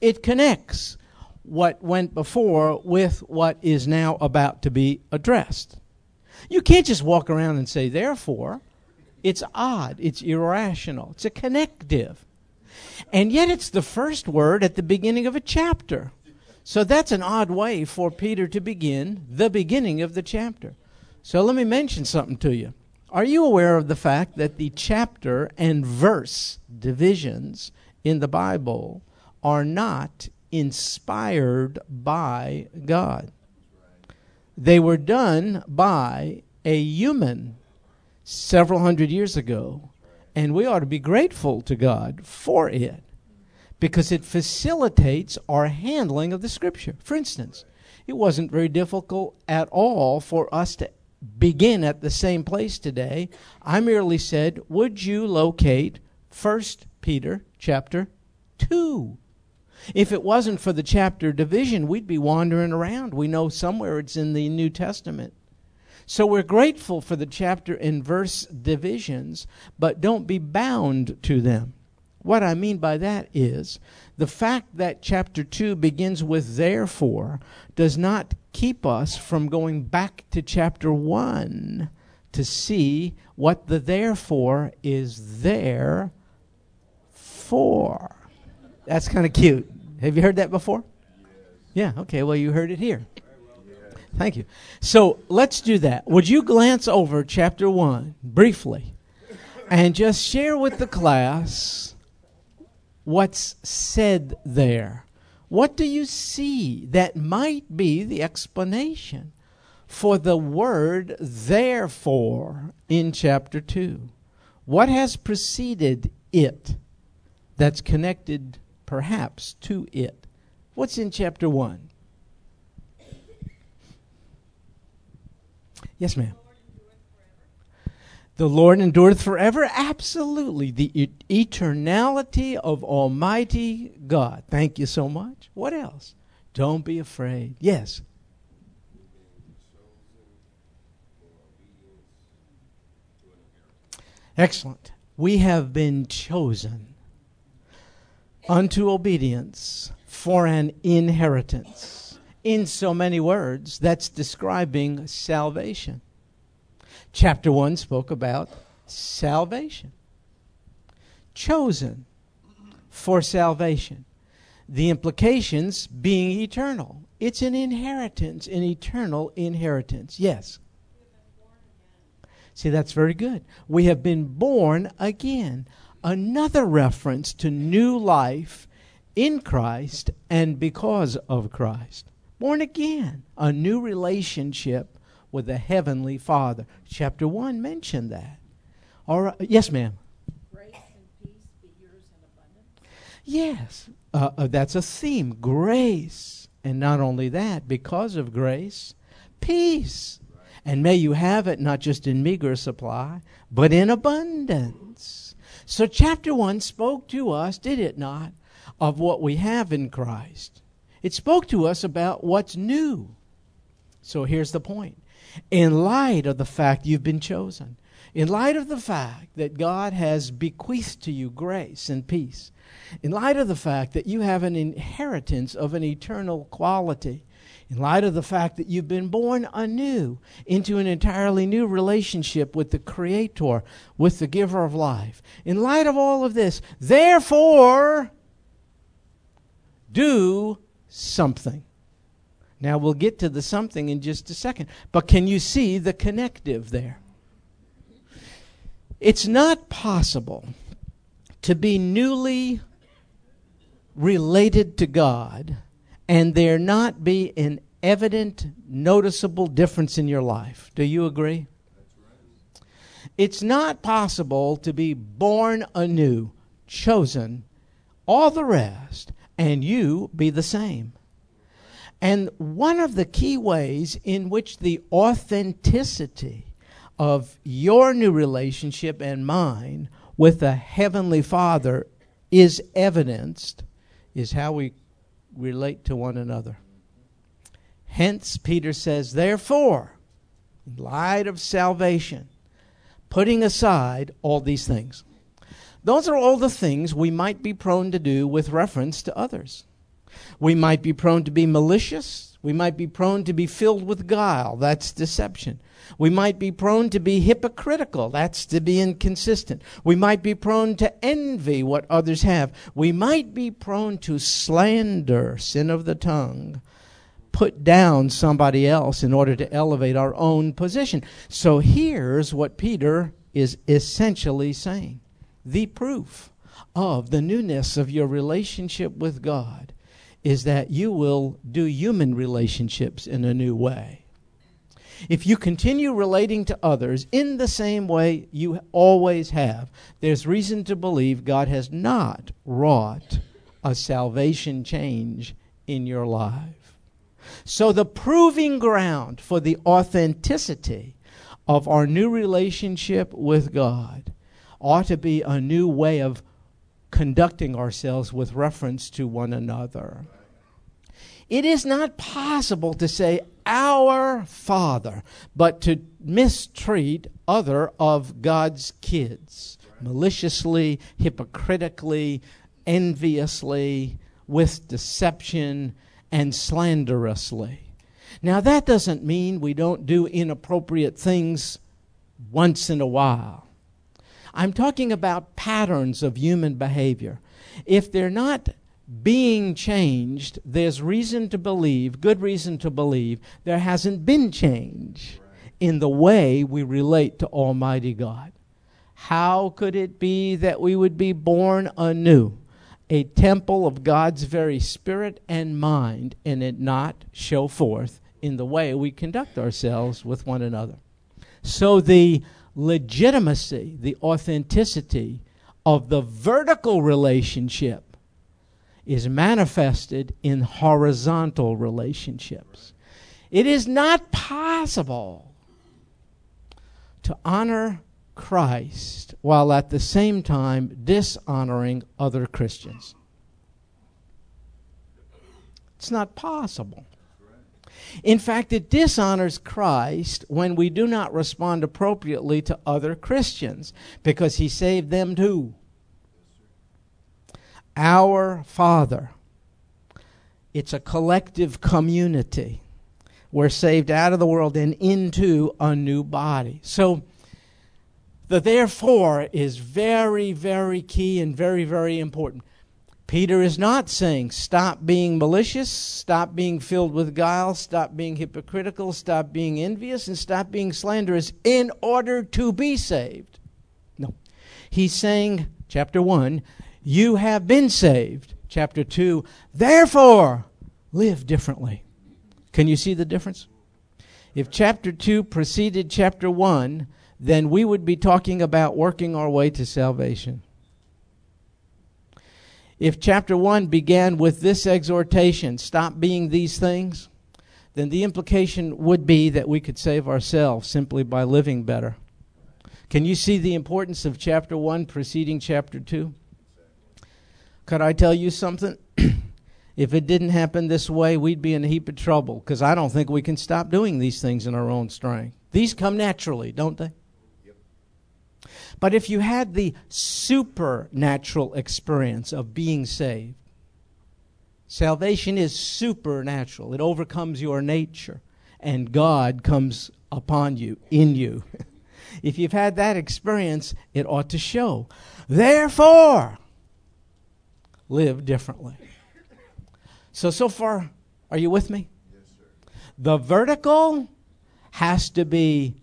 It connects what went before with what is now about to be addressed. You can't just walk around and say, therefore. It's odd. It's irrational. It's a connective. And yet it's the first word at the beginning of a chapter. So that's an odd way for Peter to begin the beginning of the chapter. So let me mention something to you. Are you aware of the fact that the chapter and verse divisions in the Bible are not inspired by God? They were done by a human several hundred years ago, and we ought to be grateful to God for it because it facilitates our handling of the Scripture. For instance, it wasn't very difficult at all for us to begin at the same place today. I merely said, Would you locate 1 Peter chapter 2? If it wasn't for the chapter division, we'd be wandering around. We know somewhere it's in the New Testament. So we're grateful for the chapter and verse divisions, but don't be bound to them. What I mean by that is the fact that chapter 2 begins with therefore does not keep us from going back to chapter 1 to see what the therefore is there for. That's kind of cute. Have you heard that before? Yeah, okay, well, you heard it here. Thank you. So let's do that. Would you glance over chapter 1 briefly and just share with the class what's said there? What do you see that might be the explanation for the word therefore in chapter 2? What has preceded it that's connected perhaps to it? What's in chapter 1? Yes, ma'am. The Lord endureth forever? Absolutely. The e- eternality of Almighty God. Thank you so much. What else? Don't be afraid. Yes. Excellent. We have been chosen unto obedience for an inheritance in so many words, that's describing salvation. Chapter 1 spoke about salvation. Chosen for salvation. The implications being eternal. It's an inheritance, an eternal inheritance. Yes. See, that's very good. We have been born again. Another reference to new life in Christ and because of Christ born again, a new relationship with the Heavenly Father. Chapter 1 mentioned that. All right. Yes, ma'am. Grace and peace be yours in abundance. Yes, uh, uh, that's a theme grace. And not only that, because of grace, peace. And may you have it not just in meager supply, but in abundance. So, chapter 1 spoke to us, did it not, of what we have in Christ. It spoke to us about what's new. So here's the point. In light of the fact you've been chosen, in light of the fact that God has bequeathed to you grace and peace, in light of the fact that you have an inheritance of an eternal quality, in light of the fact that you've been born anew into an entirely new relationship with the Creator, with the giver of life, in light of all of this, therefore, do something. Now we'll get to the something in just a second. But can you see the connective there? It's not possible to be newly related to God and there not be an evident, noticeable difference in your life. Do you agree? It's not possible to be born anew, chosen, all the rest, and you be the same. And one of the key ways in which the authenticity of your new relationship and mine with the Heavenly Father is evidenced is how we relate to one another. Hence, Peter says, therefore, in light of salvation, putting aside all these things. Those are all the things we might be prone to do with reference to others. We might be prone to be malicious. We might be prone to be filled with guile. That's deception. We might be prone to be hypocritical. That's to be inconsistent. We might be prone to envy what others have. We might be prone to slander, sin of the tongue, put down somebody else in order to elevate our own position. So here's what Peter is essentially saying the proof of the newness of your relationship with God is that you will do human relationships in a new way. If you continue relating to others in the same way you always have, there's reason to believe God has not wrought a salvation change in your life. So, the proving ground for the authenticity of our new relationship with God ought to be a new way of conducting ourselves with reference to one another. It is not possible to say, Our Father, but to mistreat other of God's kids maliciously, hypocritically, enviously, with deception, and slanderously. Now, that doesn't mean we don't do inappropriate things once in a while. I'm talking about patterns of human behavior. If they're not being changed, there's reason to believe, good reason to believe, there hasn't been change in the way we relate to Almighty God. How could it be that we would be born anew, a temple of God's very spirit and mind, and it not show forth in the way we conduct ourselves with one another? So the legitimacy, the authenticity of the vertical relationship is manifested in horizontal relationships. It is not possible to honor Christ while at the same time dishonoring other Christians. It's not possible. In fact, it dishonors Christ when we do not respond appropriately to other Christians because he saved them too. Our Father. It's a collective community. We're saved out of the world and into a new body. So, the therefore is very, very key and very, very important. Peter is not saying stop being malicious, stop being filled with guile, stop being hypocritical, stop being envious, and stop being slanderous in order to be saved. No. He's saying, chapter 1, you have been saved. Chapter 2, therefore, live differently. Can you see the difference? If chapter 2 preceded chapter 1, then we would be talking about working our way to salvation. If chapter 1 began with this exhortation, stop being these things, then the implication would be that we could save ourselves simply by living better. Can you see the importance of chapter 1 preceding chapter 2? Could I tell you something? if it didn't happen this way, we'd be in a heap of trouble because I don't think we can stop doing these things in our own strength. These come naturally, don't they? But if you had the supernatural experience of being saved, salvation is supernatural. It overcomes your nature, and God comes upon you, in you. if you've had that experience, it ought to show. Therefore, live differently. So, so far, are you with me? Yes, sir. the vertical has to be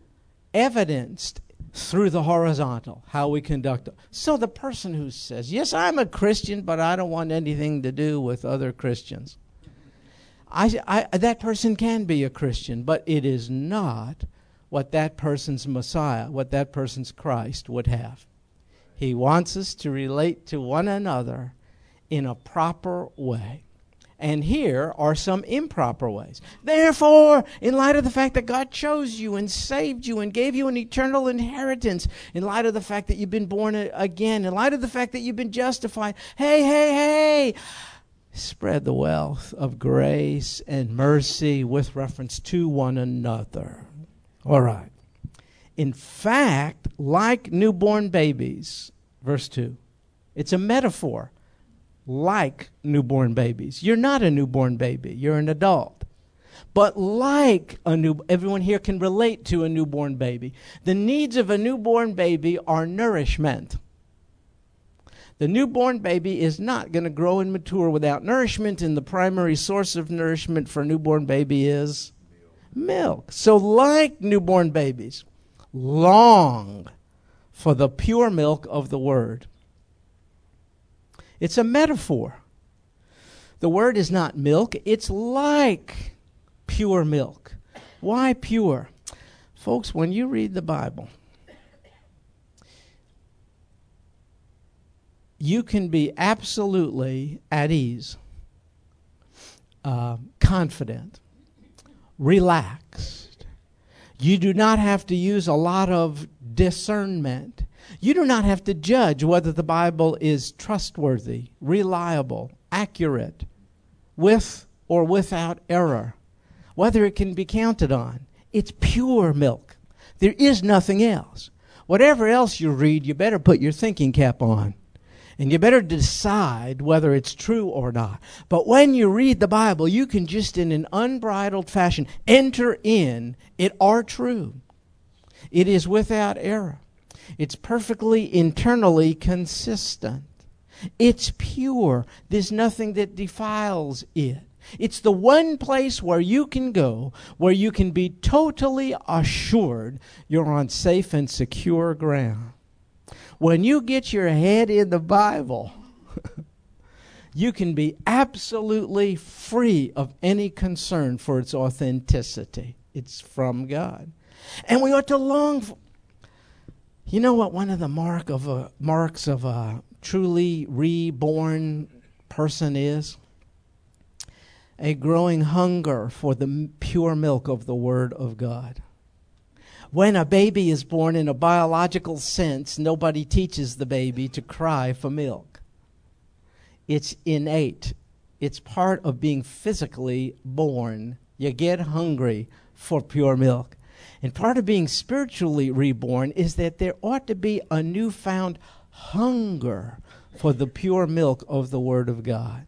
evidenced through the horizontal, how we conduct. So the person who says, Yes, I'm a Christian, but I don't want anything to do with other Christians. I, I, that person can be a Christian, but it is not what that person's Messiah, what that person's Christ would have. He wants us to relate to one another in a proper way. And here are some improper ways. Therefore, in light of the fact that God chose you and saved you and gave you an eternal inheritance, in light of the fact that you've been born again, in light of the fact that you've been justified, hey, hey, hey, spread the wealth of grace and mercy with reference to one another. All right. In fact, like newborn babies, verse 2, it's a metaphor like newborn babies. You're not a newborn baby, you're an adult. But like a new everyone here can relate to a newborn baby. The needs of a newborn baby are nourishment. The newborn baby is not going to grow and mature without nourishment, and the primary source of nourishment for a newborn baby is milk. So, like newborn babies, long for the pure milk of the Word. It's a metaphor. The Word is not milk, it's like pure milk. Why pure? Folks, when you read the Bible, you can be absolutely at ease, uh, confident, relaxed. You do not have to use a lot of discernment. You do not have to judge whether the Bible is trustworthy, reliable, accurate, with or without error, whether it can be counted on. It's pure milk. There is nothing else. Whatever else you read, you better put your thinking cap on and you better decide whether it's true or not. But when you read the Bible, you can just in an unbridled fashion enter in it are true. It is without error. It's perfectly internally consistent. It's pure. There's nothing that defiles it. It's the one place where you can go where you can be totally assured you're on safe and secure ground. When you get your head in the Bible, you can be absolutely free of any concern for its authenticity. It's from God. And we ought to long for. You know what one of the mark of a, marks of a truly reborn person is? A growing hunger for the pure milk of the Word of God when a baby is born in a biological sense, nobody teaches the baby to cry for milk. It's innate, it's part of being physically born. You get hungry for pure milk. And part of being spiritually reborn is that there ought to be a newfound hunger for the pure milk of the Word of God.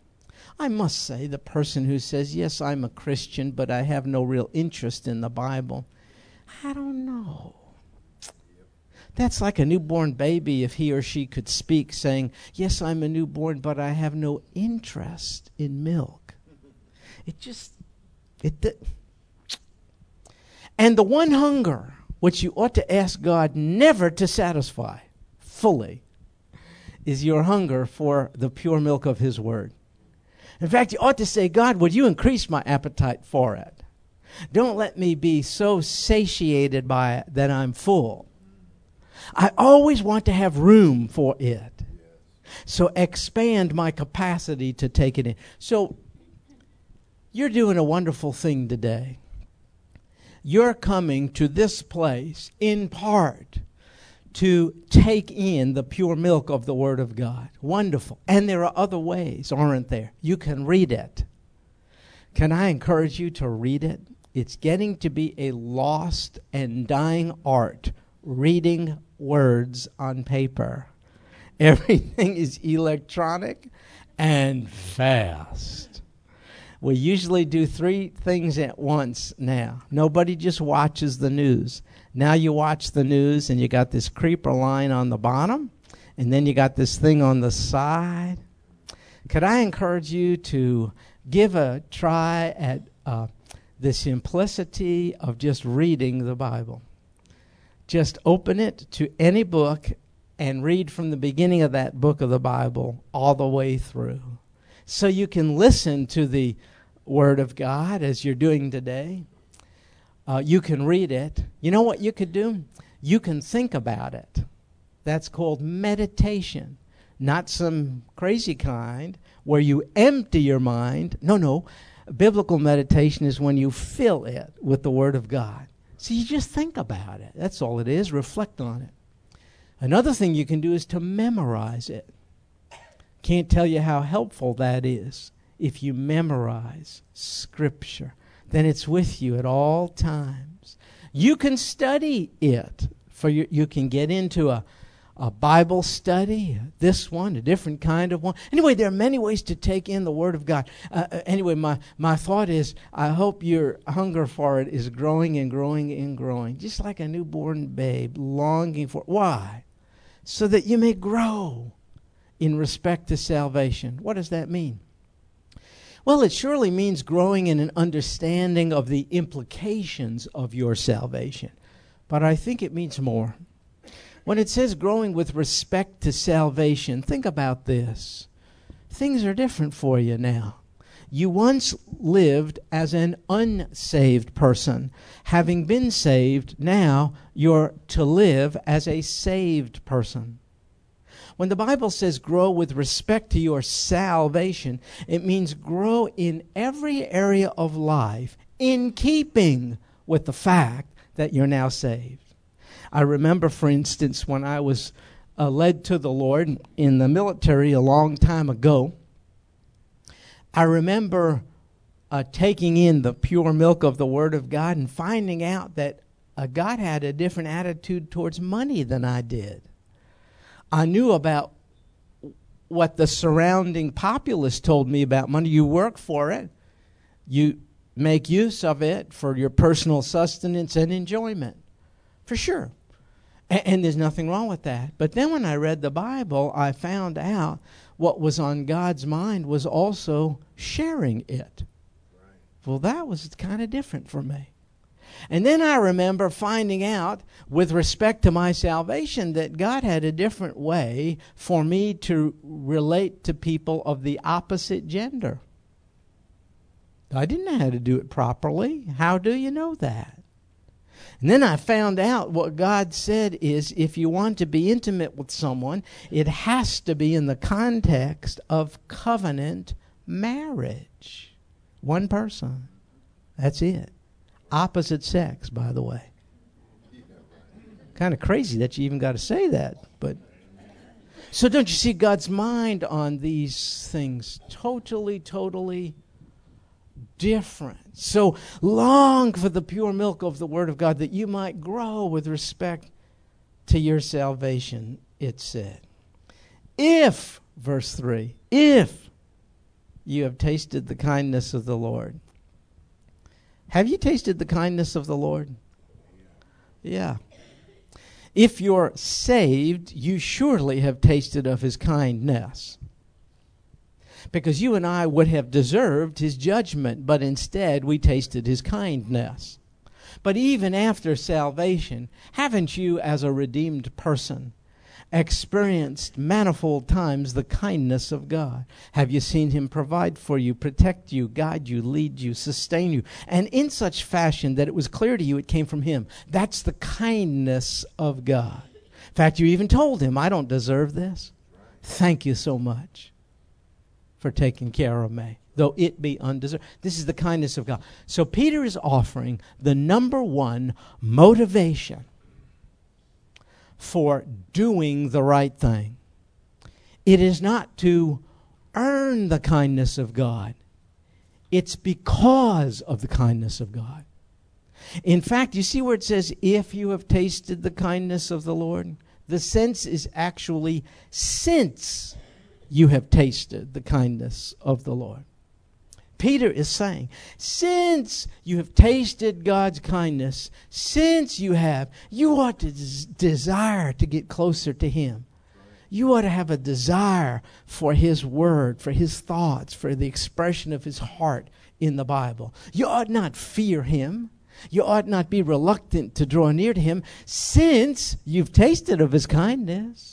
I must say, the person who says, Yes, I'm a Christian, but I have no real interest in the Bible, I don't know. That's like a newborn baby if he or she could speak, saying, Yes, I'm a newborn, but I have no interest in milk. It just, it. And the one hunger which you ought to ask God never to satisfy fully is your hunger for the pure milk of His Word. In fact, you ought to say, God, would you increase my appetite for it? Don't let me be so satiated by it that I'm full. I always want to have room for it. So expand my capacity to take it in. So you're doing a wonderful thing today. You're coming to this place in part to take in the pure milk of the Word of God. Wonderful. And there are other ways, aren't there? You can read it. Can I encourage you to read it? It's getting to be a lost and dying art, reading words on paper. Everything is electronic and fast. We usually do three things at once now. Nobody just watches the news. Now you watch the news and you got this creeper line on the bottom, and then you got this thing on the side. Could I encourage you to give a try at uh, the simplicity of just reading the Bible. Just open it to any book and read from the beginning of that book of the Bible all the way through. So you can listen to the Word of God as you're doing today. Uh, you can read it. You know what you could do? You can think about it. That's called meditation. Not some crazy kind where you empty your mind. No, no biblical meditation is when you fill it with the Word of God. So you just think about it. That's all it is. Reflect on it. Another thing you can do is to memorize it. Can't tell you how helpful that is if you memorize Scripture. Then it's with you at all times. You can study it, for you, you can get into a, a Bible study, this one, a different kind of one. Anyway, there are many ways to take in the Word of God. Uh, uh, anyway, my, my thought is I hope your hunger for it is growing and growing and growing, just like a newborn babe longing for Why? So that you may grow in respect to salvation. What does that mean? Well, it surely means growing in an understanding of the implications of your salvation. But I think it means more. When it says growing with respect to salvation, think about this. Things are different for you now. You once lived as an unsaved person. Having been saved, now you're to live as a saved person. When the Bible says grow with respect to your salvation, it means grow in every area of life in keeping with the fact that you're now saved. I remember, for instance, when I was uh, led to the Lord in the military a long time ago, I remember uh, taking in the pure milk of the Word of God and finding out that uh, God had a different attitude towards money than I did. I knew about what the surrounding populace told me about money. You work for it, you make use of it for your personal sustenance and enjoyment, for sure. And, and there's nothing wrong with that. But then when I read the Bible, I found out what was on God's mind was also sharing it. Well, that was kind of different for me. And then I remember finding out, with respect to my salvation, that God had a different way for me to relate to people of the opposite gender. I didn't know how to do it properly. How do you know that? And then I found out what God said is if you want to be intimate with someone, it has to be in the context of covenant marriage. One person. That's it. Opposite sex, by the way. Kind of crazy that you even got to say that, but so don't you see God's mind on these things totally totally different. So long for the pure milk of the Word of God that you might grow with respect to your salvation, it said. If, verse 3, if you have tasted the kindness of the Lord. Have you tasted the kindness of the Lord? Yeah. If you're saved, you surely have tasted of his kindness because you and I would have deserved his judgment, but instead we tasted his kindness. But even after salvation, haven't you, as a redeemed person, experienced manifold times the kindness of God? Have you seen Him provide for you, protect you, guide you, lead you, sustain you, and in such fashion that it was clear to you it came from Him? That's the kindness of God. In fact, you even told Him, I don't deserve this. Thank you so much for taking care of me, though it be undeserved. This is the kindness of God. So Peter is offering the number one motivation for doing the right thing. It is not to earn the kindness of God, it's because of the kindness of God. In fact, you see where it says, if you have tasted the kindness of the Lord? The sense is actually since you have tasted the kindness of the Lord. Peter is saying, since you have tasted God's kindness, since you have, you ought to des- desire to get closer to Him. You ought to have a desire for His Word, for His thoughts, for the expression of His heart in the Bible. You ought not fear Him. You ought not be reluctant to draw near to Him since you've tasted of His kindness.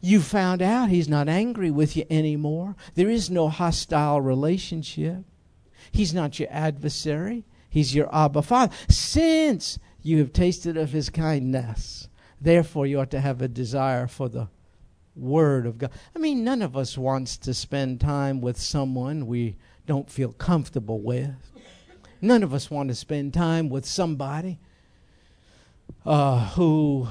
You found out he's not angry with you anymore. There is no hostile relationship. He's not your adversary. He's your Abba Father. Since you have tasted of his kindness, therefore you ought to have a desire for the Word of God. I mean, none of us wants to spend time with someone we don't feel comfortable with. None of us want to spend time with somebody uh, who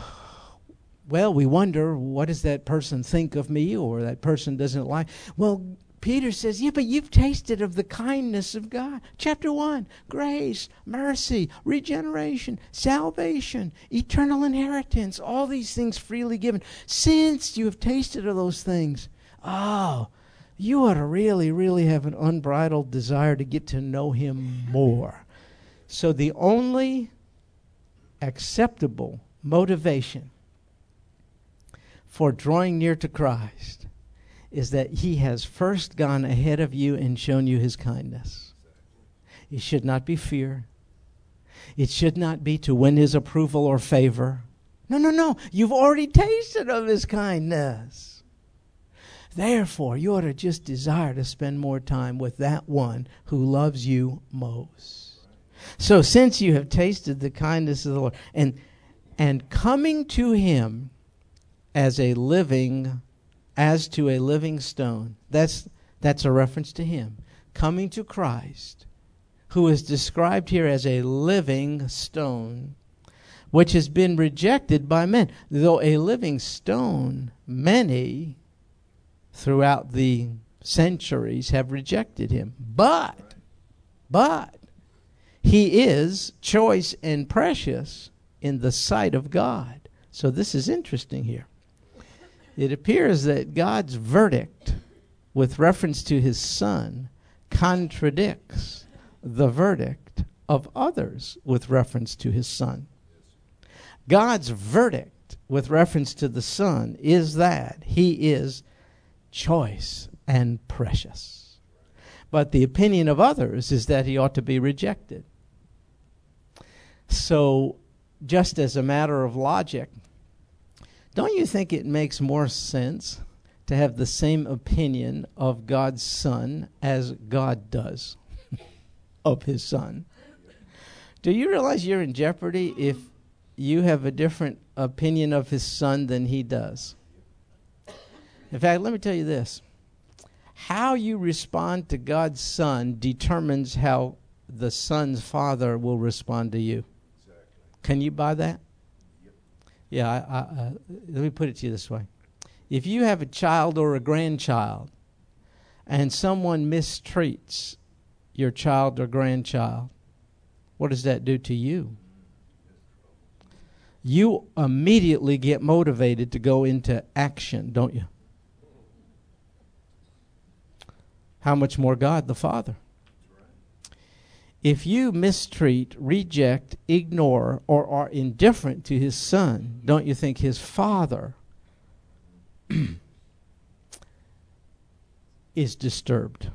well, we wonder, what does that person think of me or that person doesn't like? Well, Peter says, Yeah, but you've tasted of the kindness of God. Chapter 1 grace, mercy, regeneration, salvation, eternal inheritance, all these things freely given. Since you have tasted of those things, oh, you ought to really, really have an unbridled desire to get to know Him more. So the only acceptable motivation for drawing near to Christ is that He has first gone ahead of you and shown you His kindness. It should not be fear. It should not be to win His approval or favor. No, no, no. You've already tasted of His kindness. Therefore, you ought to just desire to spend more time with that one who loves you most. So, since you have tasted the kindness of the Lord, and and coming to Him as a living as to a living stone. That's, that's a reference to him. Coming to Christ, who is described here as a living stone, which has been rejected by men. Though a living stone, many throughout the centuries have rejected him. But, but, he is choice and precious in the sight of God. So this is interesting here it appears that God's verdict with reference to his son contradicts the verdict of others with reference to his son. God's verdict with reference to the son is that he is choice and precious. But the opinion of others is that he ought to be rejected. So, just as a matter of logic, don't you think it makes more sense to have the same opinion of God's Son as God does of His Son? Do you realize you're in jeopardy if you have a different opinion of His Son than He does? In fact, let me tell you this how you respond to God's Son determines how the Son's Father will respond to you. Exactly. Can you buy that? Yeah, I, I, uh, let me put it to you this way. If you have a child or a grandchild and someone mistreats your child or grandchild, what does that do to you? You immediately get motivated to go into action, don't you? How much more God the Father? If you mistreat, reject, ignore, or are indifferent to his son, don't you think his father is disturbed?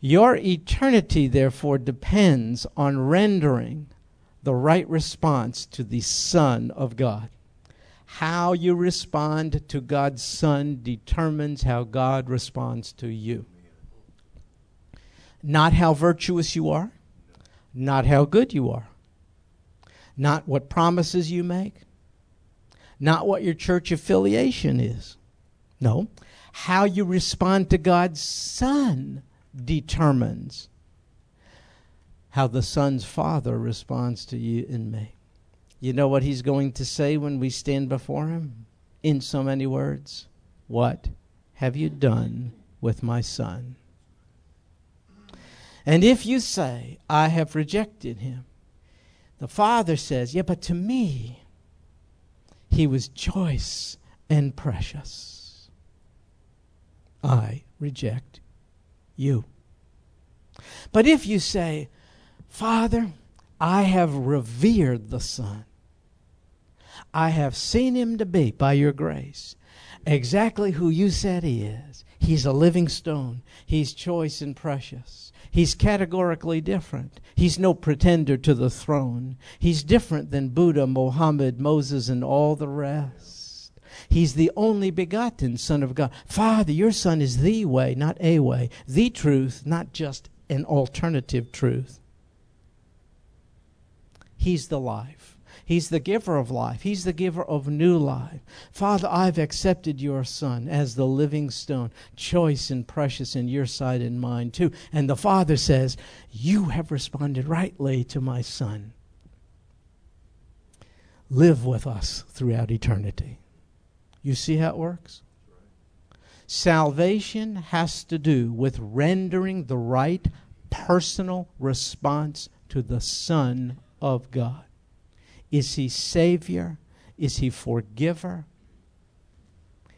Your eternity, therefore, depends on rendering the right response to the Son of God. How you respond to God's Son determines how God responds to you. Not how virtuous you are, not how good you are, not what promises you make, not what your church affiliation is. No, how you respond to God's Son determines how the Son's Father responds to you and me. You know what He's going to say when we stand before Him? In so many words, What have you done with my Son? And if you say, I have rejected him, the Father says, Yeah, but to me, he was choice and precious. I reject you. But if you say, Father, I have revered the Son, I have seen him to be, by your grace, exactly who you said he is. He's a living stone, he's choice and precious. He's categorically different. He's no pretender to the throne. He's different than Buddha, Mohammed, Moses, and all the rest. He's the only begotten Son of God. Father, your Son is the way, not a way, the truth, not just an alternative truth. He's the life. He's the giver of life. He's the giver of new life. Father, I've accepted your Son as the living stone, choice and precious in your sight and mine too. And the Father says, You have responded rightly to my Son. Live with us throughout eternity. You see how it works? Salvation has to do with rendering the right personal response to the Son of God. Is He Savior? Is He Forgiver?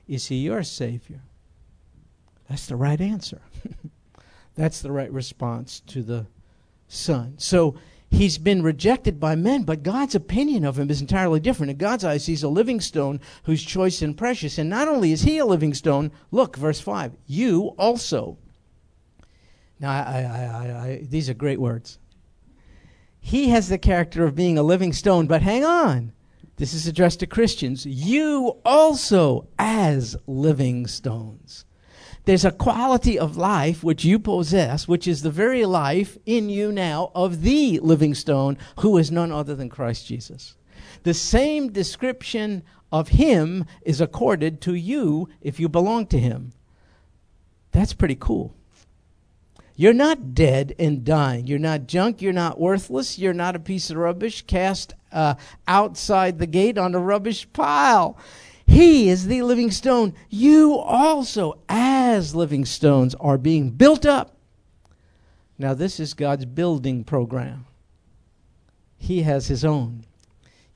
Is He your Savior? That's the right answer. That's the right response to the Son. So he's been rejected by men, but God's opinion of him is entirely different. In God's eyes, he's a living stone who's choice and precious. And not only is he a living stone, look, verse 5, you also. Now, I, I, I, these are great words. He has the character of being a living stone, but hang on. This is addressed to Christians. You also, as living stones. There's a quality of life which you possess, which is the very life in you now of the living stone, who is none other than Christ Jesus. The same description of him is accorded to you if you belong to him. That's pretty cool. You're not dead and dying. You're not junk. You're not worthless. You're not a piece of rubbish cast uh, outside the gate on a rubbish pile. He is the living stone. You also, as living stones, are being built up. Now, this is God's building program. He has His own.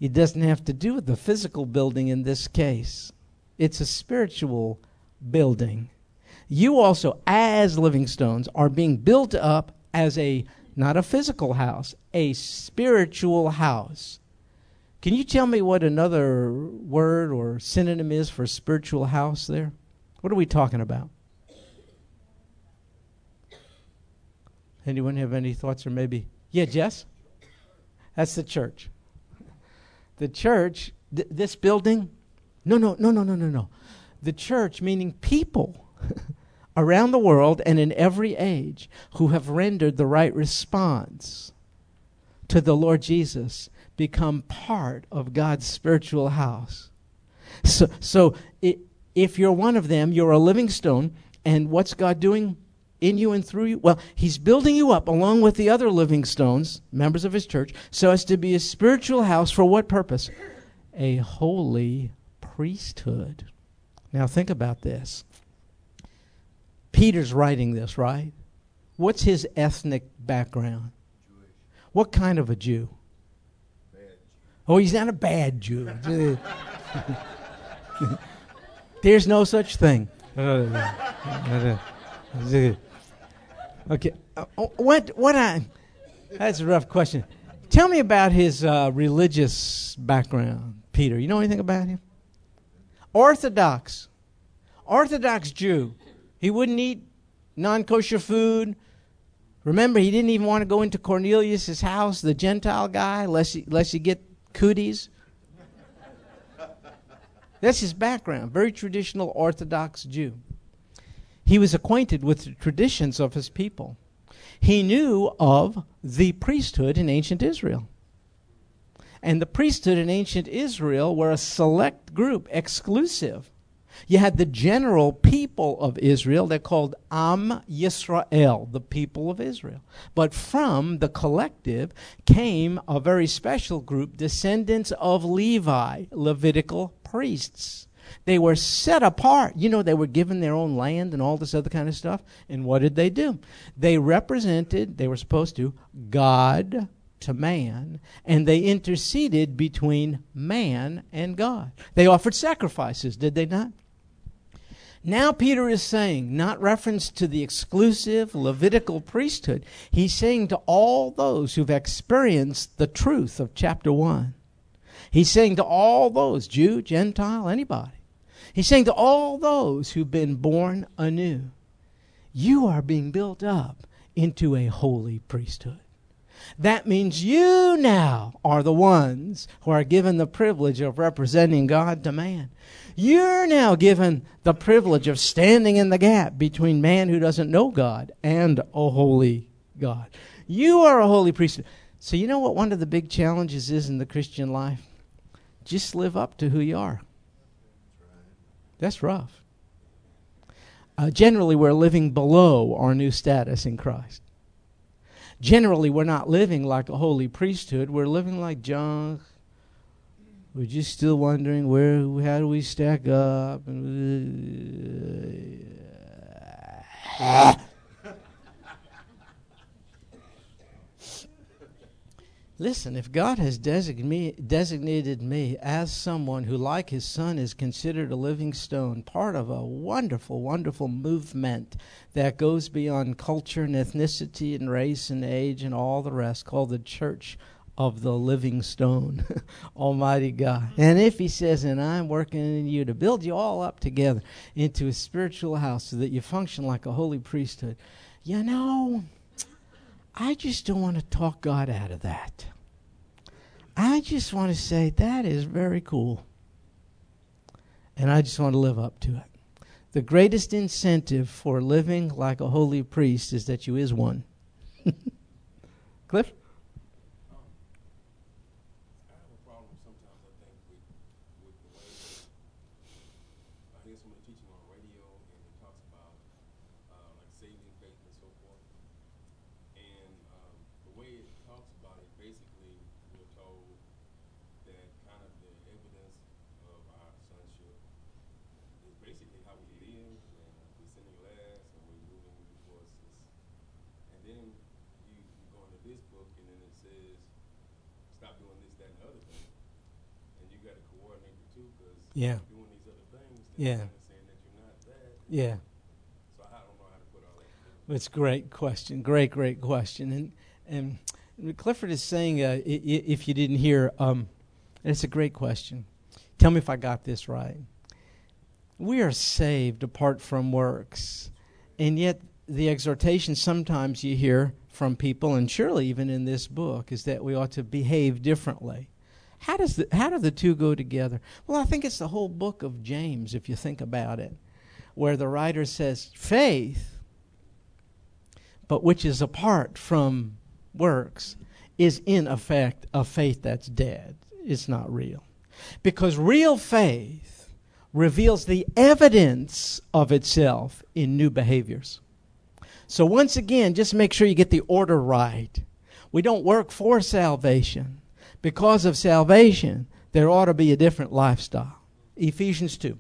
It doesn't have to do with the physical building in this case, it's a spiritual building. You also, as living stones, are being built up as a not a physical house, a spiritual house can you tell me what another word or synonym is for spiritual house there? What are we talking about? Anyone have any thoughts or maybe? Yeah, Jess? That's the church. The church, th- this building, no, no, no, no, no, no, no. The church, meaning people around the world and in every age who have rendered the right response to the Lord Jesus become part of God's spiritual house. So, so it, if you're one of them, you're a living stone, and what's God doing in you and through you? Well, He's building you up along with the other living stones, members of His church, so as to be a spiritual house for what purpose? A holy priesthood. Now, think about this. Peter's writing this, right? What's his ethnic background? Jewish. What kind of a Jew? Oh, he's not a bad Jew. There's no such thing. okay. Uh, what? What? I? That's a rough question. Tell me about his uh, religious background, Peter. You know anything about him? Orthodox, Orthodox Jew. He wouldn't eat non-kosher food. Remember, he didn't even want to go into Cornelius's house, the Gentile guy, lest he, lest he get cooties. That's his background. Very traditional Orthodox Jew. He was acquainted with the traditions of his people. He knew of the priesthood in ancient Israel. And the priesthood in ancient Israel were a select group, exclusive you had the general people of Israel. They're called Am Yisrael, the people of Israel. But from the collective came a very special group, descendants of Levi, Levitical priests. They were set apart. You know, they were given their own land and all this other kind of stuff. And what did they do? They represented, they were supposed to, God to man, and they interceded between man and God. They offered sacrifices, did they not? Now, Peter is saying, not reference to the exclusive Levitical priesthood, he's saying to all those who've experienced the truth of chapter 1. He's saying to all those, Jew, Gentile, anybody. He's saying to all those who've been born anew, you are being built up into a holy priesthood. That means you now are the ones who are given the privilege of representing God to man. You're now given the privilege of standing in the gap between man who doesn't know God and a holy God. You are a holy priesthood. So, you know what one of the big challenges is in the Christian life? Just live up to who you are. That's rough. Uh, generally, we're living below our new status in Christ. Generally, we're not living like a holy priesthood, we're living like junk, we're just still wondering where, how do we stack up? Uh, Listen, if God has designated me as someone who, like his son, is considered a living stone, part of a wonderful, wonderful movement that goes beyond culture and ethnicity and race and age and all the rest, called the Church of the Living Stone, Almighty God. Mm-hmm. And if he says, and I'm working in you to build you all up together into a spiritual house so that you function like a holy priesthood, you know, I just don't want to talk God out of that. I just want to say that is very cool. And I just want to live up to it. The greatest incentive for living like a holy priest is that you is one. Cliff? Yeah. Doing this, that kind of the evidence of our essential basically how we live in the US or you know before this book, and then it says, stop doing this, that, and the other thing and you gotta coordinate the two 'cause doing these other things, yeah. Saying that you're not that. Yeah. So I don't know how to put all that together. It's a great question. Great, great question. And and Clifford is saying, uh, if you didn't hear, um, it's a great question. Tell me if I got this right. We are saved apart from works, and yet the exhortation sometimes you hear from people, and surely even in this book, is that we ought to behave differently. How does the, how do the two go together? Well, I think it's the whole book of James, if you think about it, where the writer says faith, but which is apart from works, is in effect a faith that's dead. It's not real. Because real faith reveals the evidence of itself in new behaviors. So, once again, just make sure you get the order right. We don't work for salvation because of salvation, there ought to be a different lifestyle. Ephesians 2.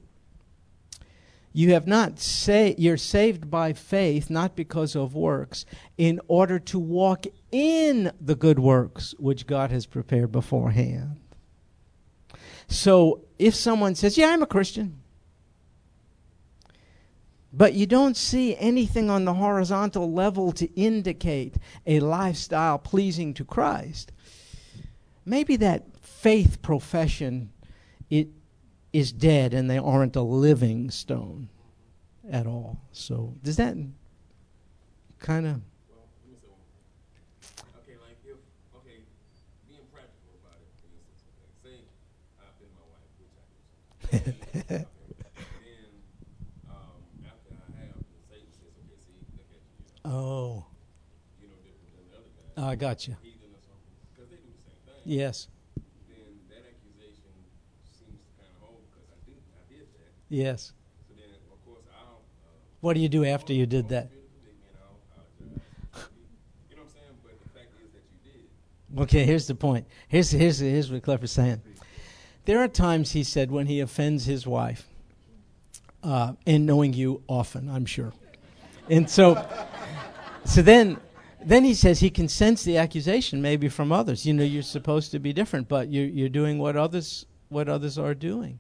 You have not say you're saved by faith not because of works in order to walk in the good works which God has prepared beforehand. So if someone says, "Yeah, I'm a Christian," but you don't see anything on the horizontal level to indicate a lifestyle pleasing to Christ, maybe that faith profession it is dead and they aren't a living stone at all. So does that kind of oh. I got you. You know. Oh you know different than the other guys. Yes. Then that accusation seems to kind of hold because I did, I did that. Yes. So then, of course, I don't. Uh, what do you do after you did that? Okay, here's the point. Here's here's here's what Cliff is saying. There are times he said when he offends his wife, uh, and knowing you often, I'm sure, and so, so then then he says he can sense the accusation maybe from others. You know, you're supposed to be different, but you're, you're doing what others what others are doing.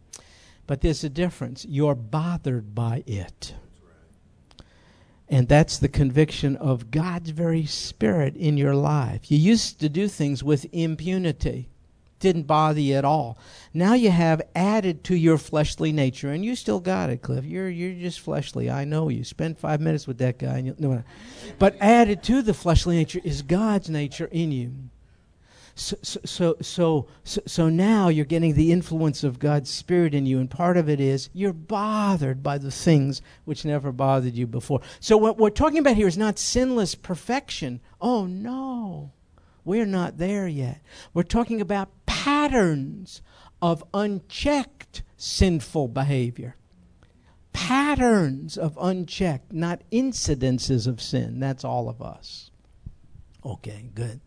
But there's a difference. You're bothered by it. And that's the conviction of God's very spirit in your life. You used to do things with impunity didn't bother you at all. Now you have added to your fleshly nature, and you still got it, Cliff. You're you're just fleshly. I know you. Spend five minutes with that guy, and you'll, no, but added to the fleshly nature is God's nature in you. So, so, so, so, now you're getting the influence of God's Spirit in you, and part of it is you're bothered by the things which never bothered you before. So, what we're talking about here is not sinless perfection. Oh, no. We're not there yet. We're talking about patterns of unchecked sinful behavior. Patterns of unchecked, not incidences of sin. That's all of us. Okay, good.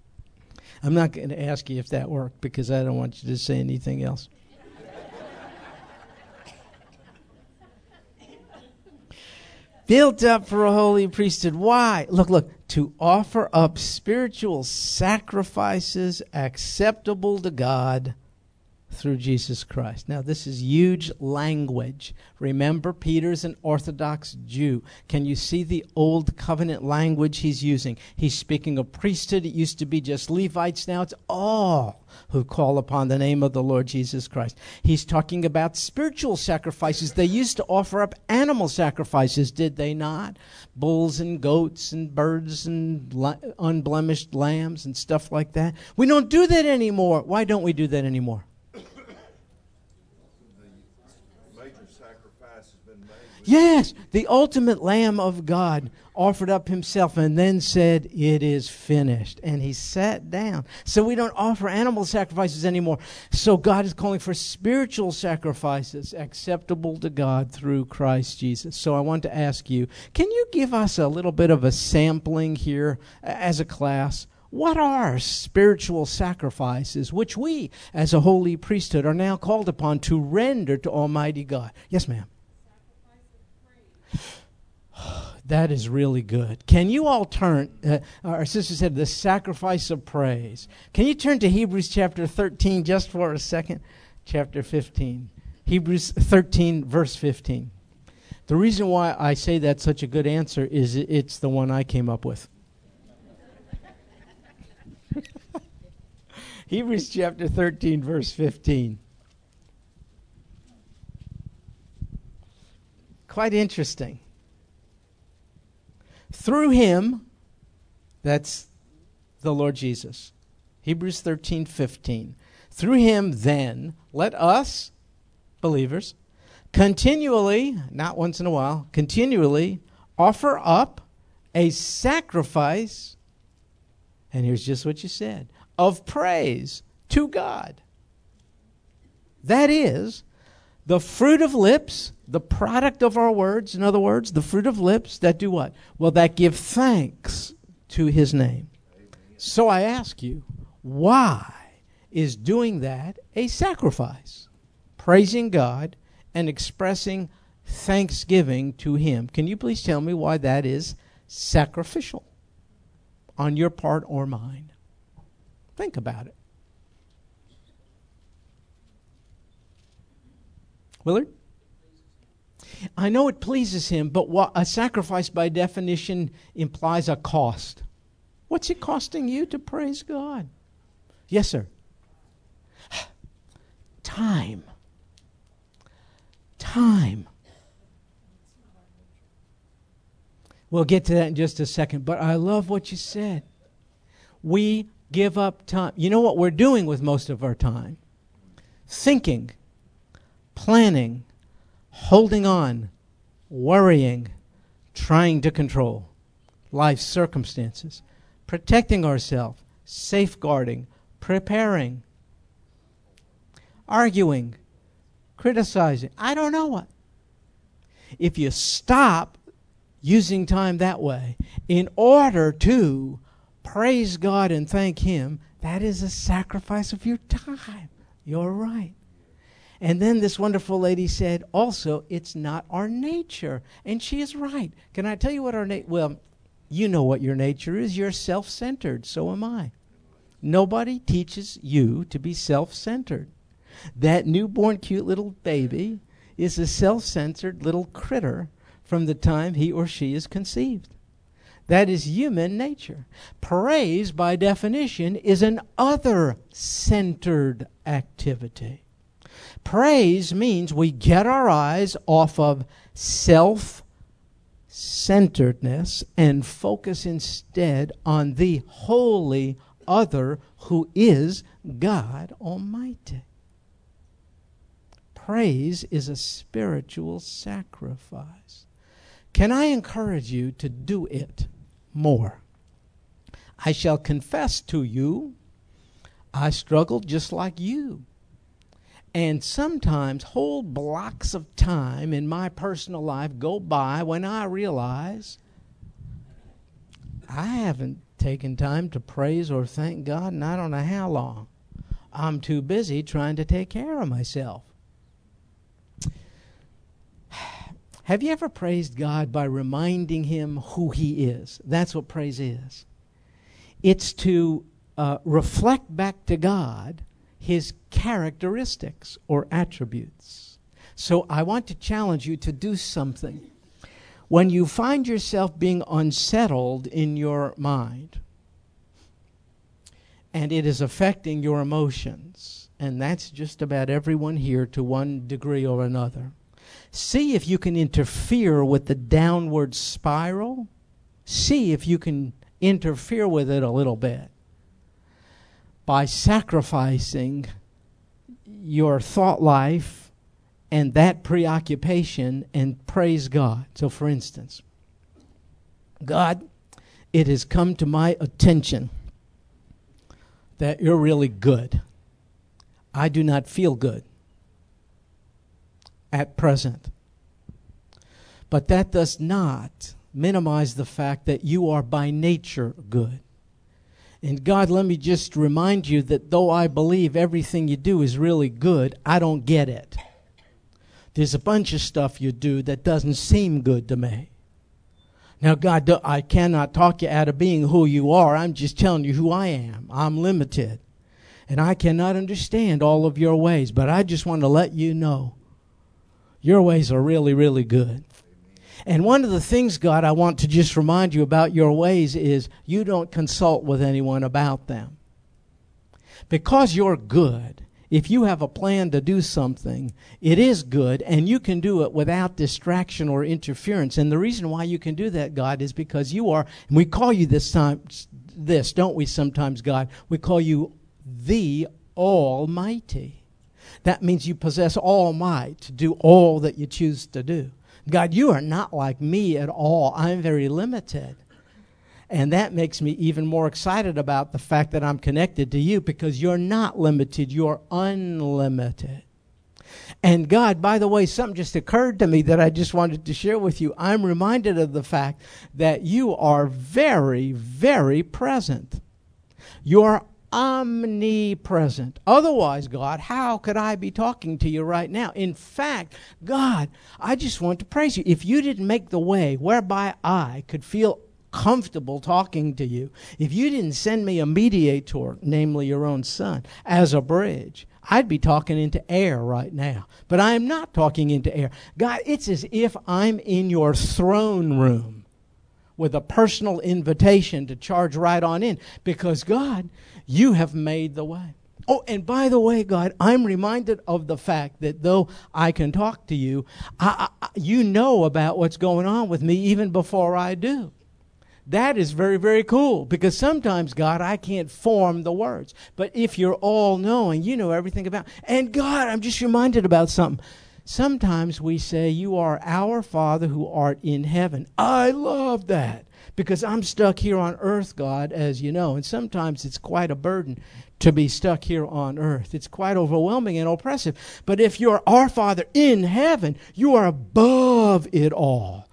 I'm not going to ask you if that worked because I don't want you to say anything else. Built up for a holy priesthood. Why? Look, look, to offer up spiritual sacrifices acceptable to God through Jesus Christ. Now, this is huge language. Remember, Peter's an Orthodox Jew. Can you see the Old Covenant language he's using? He's speaking of priesthood. It used to be just Levites. Now it's all who call upon the name of the Lord Jesus Christ. He's talking about spiritual sacrifices. They used to offer up animal sacrifices, did they not? Bulls and goats and birds and unblemished lambs and stuff like that. We don't do that anymore. Why don't we do that anymore? Yes, the ultimate Lamb of God offered up himself and then said, It is finished. And he sat down. So we don't offer animal sacrifices anymore. So God is calling for spiritual sacrifices acceptable to God through Christ Jesus. So I want to ask you can you give us a little bit of a sampling here as a class? What are spiritual sacrifices which we, as a holy priesthood, are now called upon to render to Almighty God? Yes, ma'am. That is really good. Can you all turn? Uh, our sister said the sacrifice of praise. Can you turn to Hebrews chapter 13 just for a second? Chapter 15. Hebrews 13, verse 15. The reason why I say that's such a good answer is it's the one I came up with. Hebrews chapter 13, verse 15. Quite interesting. Through him, that's the Lord Jesus. Hebrews 13, 15. Through him, then, let us, believers, continually, not once in a while, continually offer up a sacrifice, and here's just what you said, of praise to God. That is the fruit of lips, the product of our words, in other words, the fruit of lips that do what? Well, that give thanks to his name. So I ask you, why is doing that a sacrifice? Praising God and expressing thanksgiving to him. Can you please tell me why that is sacrificial on your part or mine? Think about it. Willard? I know it pleases him, but what a sacrifice by definition implies a cost. What's it costing you to praise God? Yes, sir. Time. Time. We'll get to that in just a second, but I love what you said. We give up time. You know what we're doing with most of our time? Thinking planning, holding on, worrying, trying to control life's circumstances, protecting ourselves, safeguarding, preparing, arguing, criticizing. I don't know what. If you stop using time that way in order to praise God and thank Him, that is a sacrifice of your time. You're right. And then this wonderful lady said, also, it's not our nature. And she is right. Can I tell you what our nature, well, you know what your nature is. You're self centered. So am I. Nobody teaches you to be self centered. That newborn, cute little baby is a self centered little critter from the time he or she is conceived. That is human nature. Praise, by definition, is an other centered activity. Praise means we get our eyes off of self centeredness and focus instead on the holy other who is God Almighty. Praise is a spiritual sacrifice. Can I encourage you to do it more? I shall confess to you, I struggled just like you and sometimes whole blocks of time in my personal life go by when I realize I haven't taken time to praise or thank God, and I don't know how long. I'm too busy trying to take care of myself. Have you ever praised God by reminding Him who He is? That's what praise is. It's to uh, reflect back to God His characteristics or attributes. So I want to challenge you to do something. When you find yourself being unsettled in your mind, and it is affecting your emotions, and that's just about everyone here to one degree or another. See if you can interfere with the downward spiral. See if you can interfere with it a little bit by sacrificing your thought life and that preoccupation and praise God. So, for instance, God, it has come to my attention that you're really good. I do not feel good at present. But that does not minimize the fact that you are by nature good. And God, let me just remind you that though I believe everything you do is really good, I don't get it. There's a bunch of stuff you do that doesn't seem good to me. Now, God, I cannot talk you out of being who you are. I'm just telling you who I am. I'm limited. And I cannot understand all of your ways, but I just want to let you know your ways are really, really good. And one of the things, God, I want to just remind you about your ways is you don't consult with anyone about them. Because you're good, if you have a plan to do something, it is good, and you can do it without distraction or interference. And the reason why you can do that, God, is because you are, and we call you this time, this, don't we sometimes, God? We call you the Almighty. That means you possess all might to do all that you choose to do. God, you are not like me at all. I'm very limited. And that makes me even more excited about the fact that I'm connected to you because you're not limited, you're unlimited. And God, by the way, something just occurred to me that I just wanted to share with you. I'm reminded of the fact that you are very, very present. You're omnipresent. Otherwise, God, how could I be talking to you right now? In fact, God, I just want to praise you. If you didn't make the way whereby I could feel comfortable talking to you, if you didn't send me a mediator, namely your own son, as a bridge, I'd be talking into air right now. But I am not talking into air. God, it's as if I'm in your throne room with a personal invitation to charge right on in because God, you have made the way. Oh, and by the way, God, I'm reminded of the fact that though I can talk to you, I, I, you know about what's going on with me even before I do. That is very, very cool because sometimes, God, I can't form the words. But if you're all knowing, you know everything about. And God, I'm just reminded about something. Sometimes we say, You are our Father who art in heaven. I love that because I'm stuck here on earth, God, as you know. And sometimes it's quite a burden to be stuck here on earth. It's quite overwhelming and oppressive. But if you're our Father in heaven, you are above it all.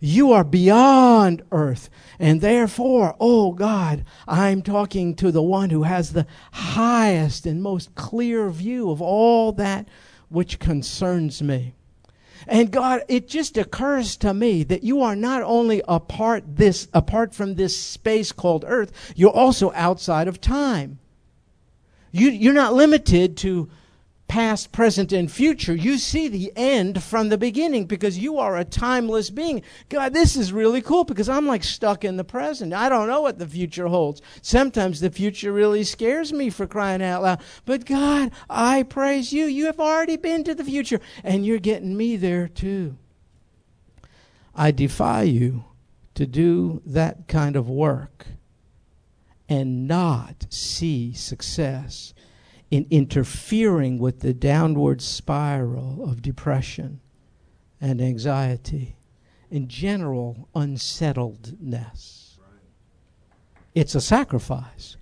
You are beyond earth. And therefore, oh God, I'm talking to the one who has the highest and most clear view of all that which concerns me. And God, it just occurs to me that you are not only apart this apart from this space called earth, you're also outside of time. You, you're not limited to past, present, and future. You see the end from the beginning because you are a timeless being. God, this is really cool because I'm like stuck in the present. I don't know what the future holds. Sometimes the future really scares me for crying out loud. But God, I praise you. You have already been to the future and you're getting me there too. I defy you to do that kind of work and not see success in interfering with the downward spiral of depression and anxiety, and general unsettledness. It's a sacrifice.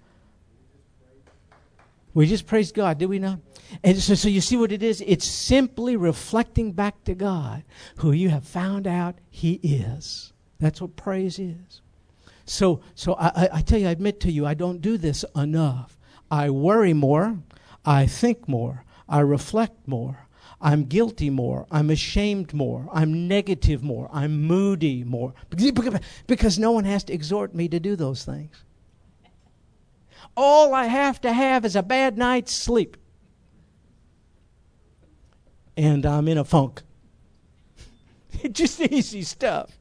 We just praise God, did we not? And so, so you see what it is? It's simply reflecting back to God who you have found out He is. That's what praise is. So, so I, I tell you, I admit to you, I don't do this enough. I worry more. I think more. I reflect more. I'm guilty more. I'm ashamed more. I'm negative more. I'm moody more. Because, no one has to exhort me to do those things. All I have to have is a bad night's sleep. And I'm in a funk. Just easy stuff.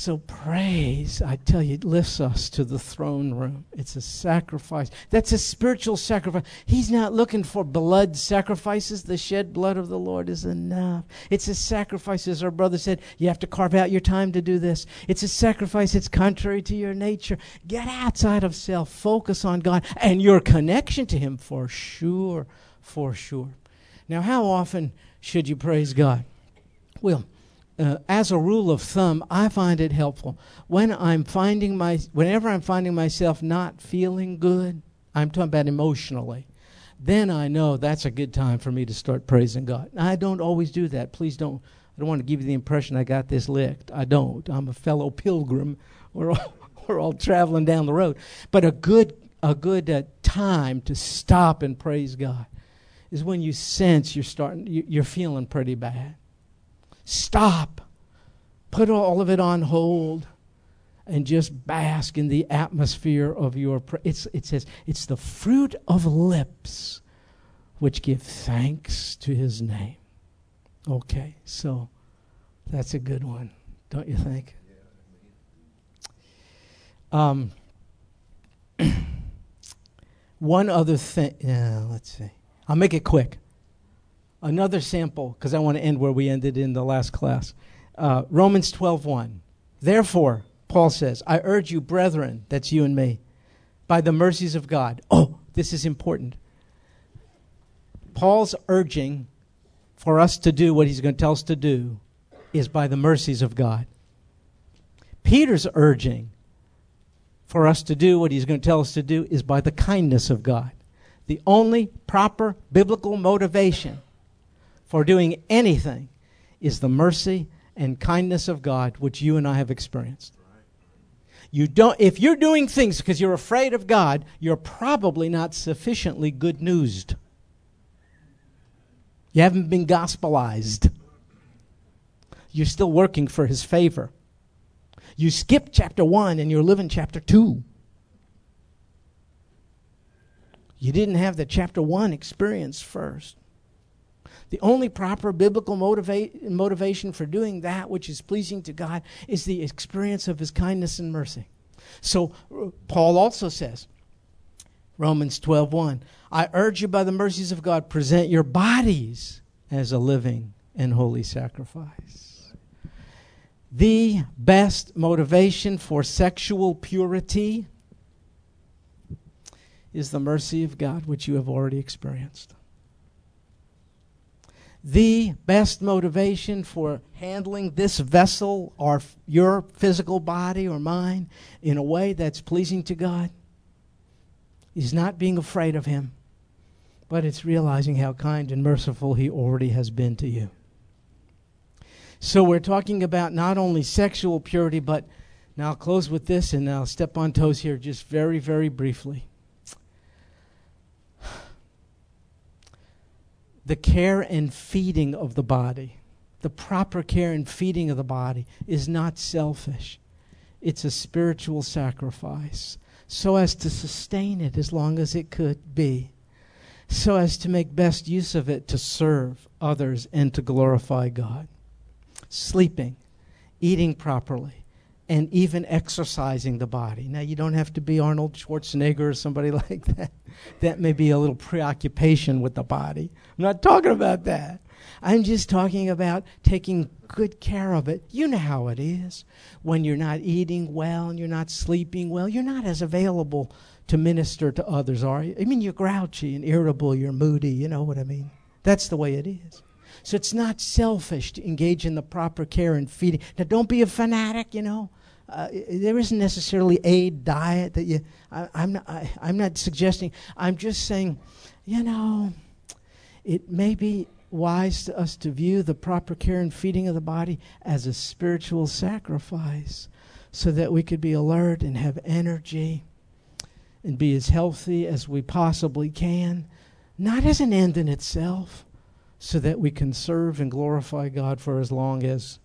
So praise, I tell you, lifts us to the throne room. It's a sacrifice. That's a spiritual sacrifice. He's not looking for blood sacrifices. The shed blood of the Lord is enough. It's a sacrifice, as our brother said. You have to carve out your time to do this. It's a sacrifice. It's contrary to your nature. Get outside of self. Focus on God and your connection to Him for sure. For sure. Now, how often should you praise God? Well, uh, as a rule of thumb, I find it helpful when I'm finding my whenever I'm finding myself not feeling good. I'm talking about emotionally. Then I know that's a good time for me to start praising God. I don't always do that. Please don't. I don't want to give you the impression I got this licked. I don't. I'm a fellow pilgrim. We're all, we're all traveling down the road. But a good a good uh, time to stop and praise God is when you sense you're starting you, you're feeling pretty bad Stop. Put all of it on hold and just bask in the atmosphere of your prayer. It's, it says, it's the fruit of lips which give thanks to his name. Okay, so that's a good one, don't you think? Um, one other thing, yeah, let's see. I'll make it quick. Another sample, because I want to end where we ended in the last class. Uh, Romans 12.1. Therefore, Paul says, I urge you, brethren, that's you and me, by the mercies of God. Oh, this is important. Paul's urging for us to do what he's going to tell us to do is by the mercies of God. Peter's urging for us to do what he's going to tell us to do is by the kindness of God. The only proper biblical motivation for doing anything is the mercy and kindness of God which you and I have experienced. You don't if you're doing things because you're afraid of God, you're probably not sufficiently good newsed. You haven't been gospelized. You're still working for his favor. You skip chapter 1 and you're living chapter 2. You didn't have the chapter 1 experience first. The only proper biblical motiva- motivation for doing that which is pleasing to God is the experience of his kindness and mercy. So uh, Paul also says, Romans 12:1, I urge you by the mercies of God present your bodies as a living and holy sacrifice. The best motivation for sexual purity is the mercy of God which you have already experienced the best motivation for handling this vessel or your physical body or mine in a way that's pleasing to God is not being afraid of Him, but it's realizing how kind and merciful He already has been to you. So we're talking about not only sexual purity, but now I'll close with this and I'll step on toes here just very, very briefly. The care and feeding of the body, the proper care and feeding of the body, is not selfish. It's a spiritual sacrifice so as to sustain it as long as it could be, so as to make best use of it to serve others and to glorify God. Sleeping, eating properly, and even exercising the body. Now, you don't have to be Arnold Schwarzenegger or somebody like that. That may be a little preoccupation with the body. I'm not talking about that. I'm just talking about taking good care of it. You know how it is. When you're not eating well and you're not sleeping well, you're not as available to minister to others, are you? I mean, you're grouchy and irritable, you're moody, you know what I mean? That's the way it is. So it's not selfish to engage in the proper care and feeding. Now, don't be a fanatic, you know uh, there isn't necessarily a diet that you. I, am not. I, I'm not suggesting. I'm just saying, you know, it may be wise to us to view the proper care and feeding of the body as a spiritual sacrifice, so that we could be alert and have energy, and be as healthy as we possibly can, not as an end in itself, so that we can serve and glorify God for as long as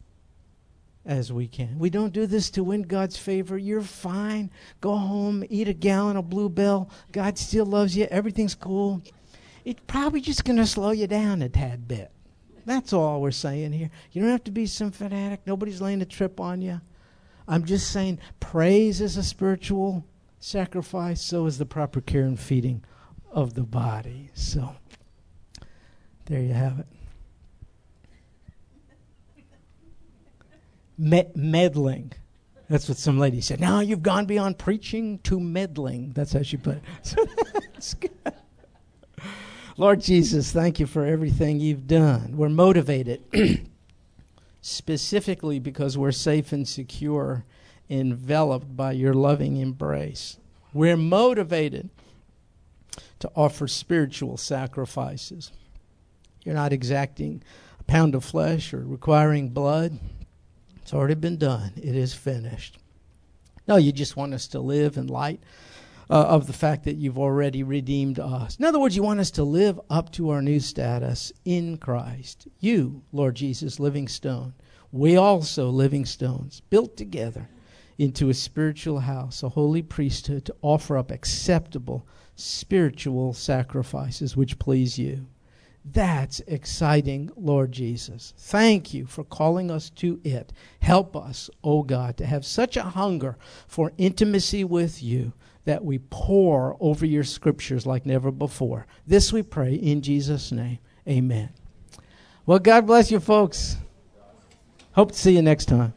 as we can. We don't do this to win God's favor. You're fine. Go home, eat a gallon of Bluebell. God still loves you. Everything's cool. It's probably just going to slow you down a tad bit. That's all we're saying here. You don't have to be some fanatic. Nobody's laying a trip on you. I'm just saying praise is a spiritual sacrifice, so is the proper care and feeding of the body. So there you have it. Me- meddling. That's what some lady said. Now you've gone beyond preaching to meddling. That's how she put it. Lord Jesus, thank you for everything you've done. We're motivated specifically because we're safe and secure, enveloped by your loving embrace. We're motivated to offer spiritual sacrifices. You're not exacting a pound of flesh or requiring blood. It's already been done. It is finished. No, you just want us to live in light uh, of the fact that you've already redeemed us. In other words, you want us to live up to our new status in Christ. You, Lord Jesus, living stone. We also, living stones, built together into a spiritual house, a holy priesthood, to offer up acceptable spiritual sacrifices which please you. That's exciting, Lord Jesus. Thank you for calling us to it. Help us, O oh God, to have such a hunger for intimacy with you that we pore over your scriptures like never before. This we pray in Jesus' name. Amen. Well, God bless you, folks. Hope to see you next time.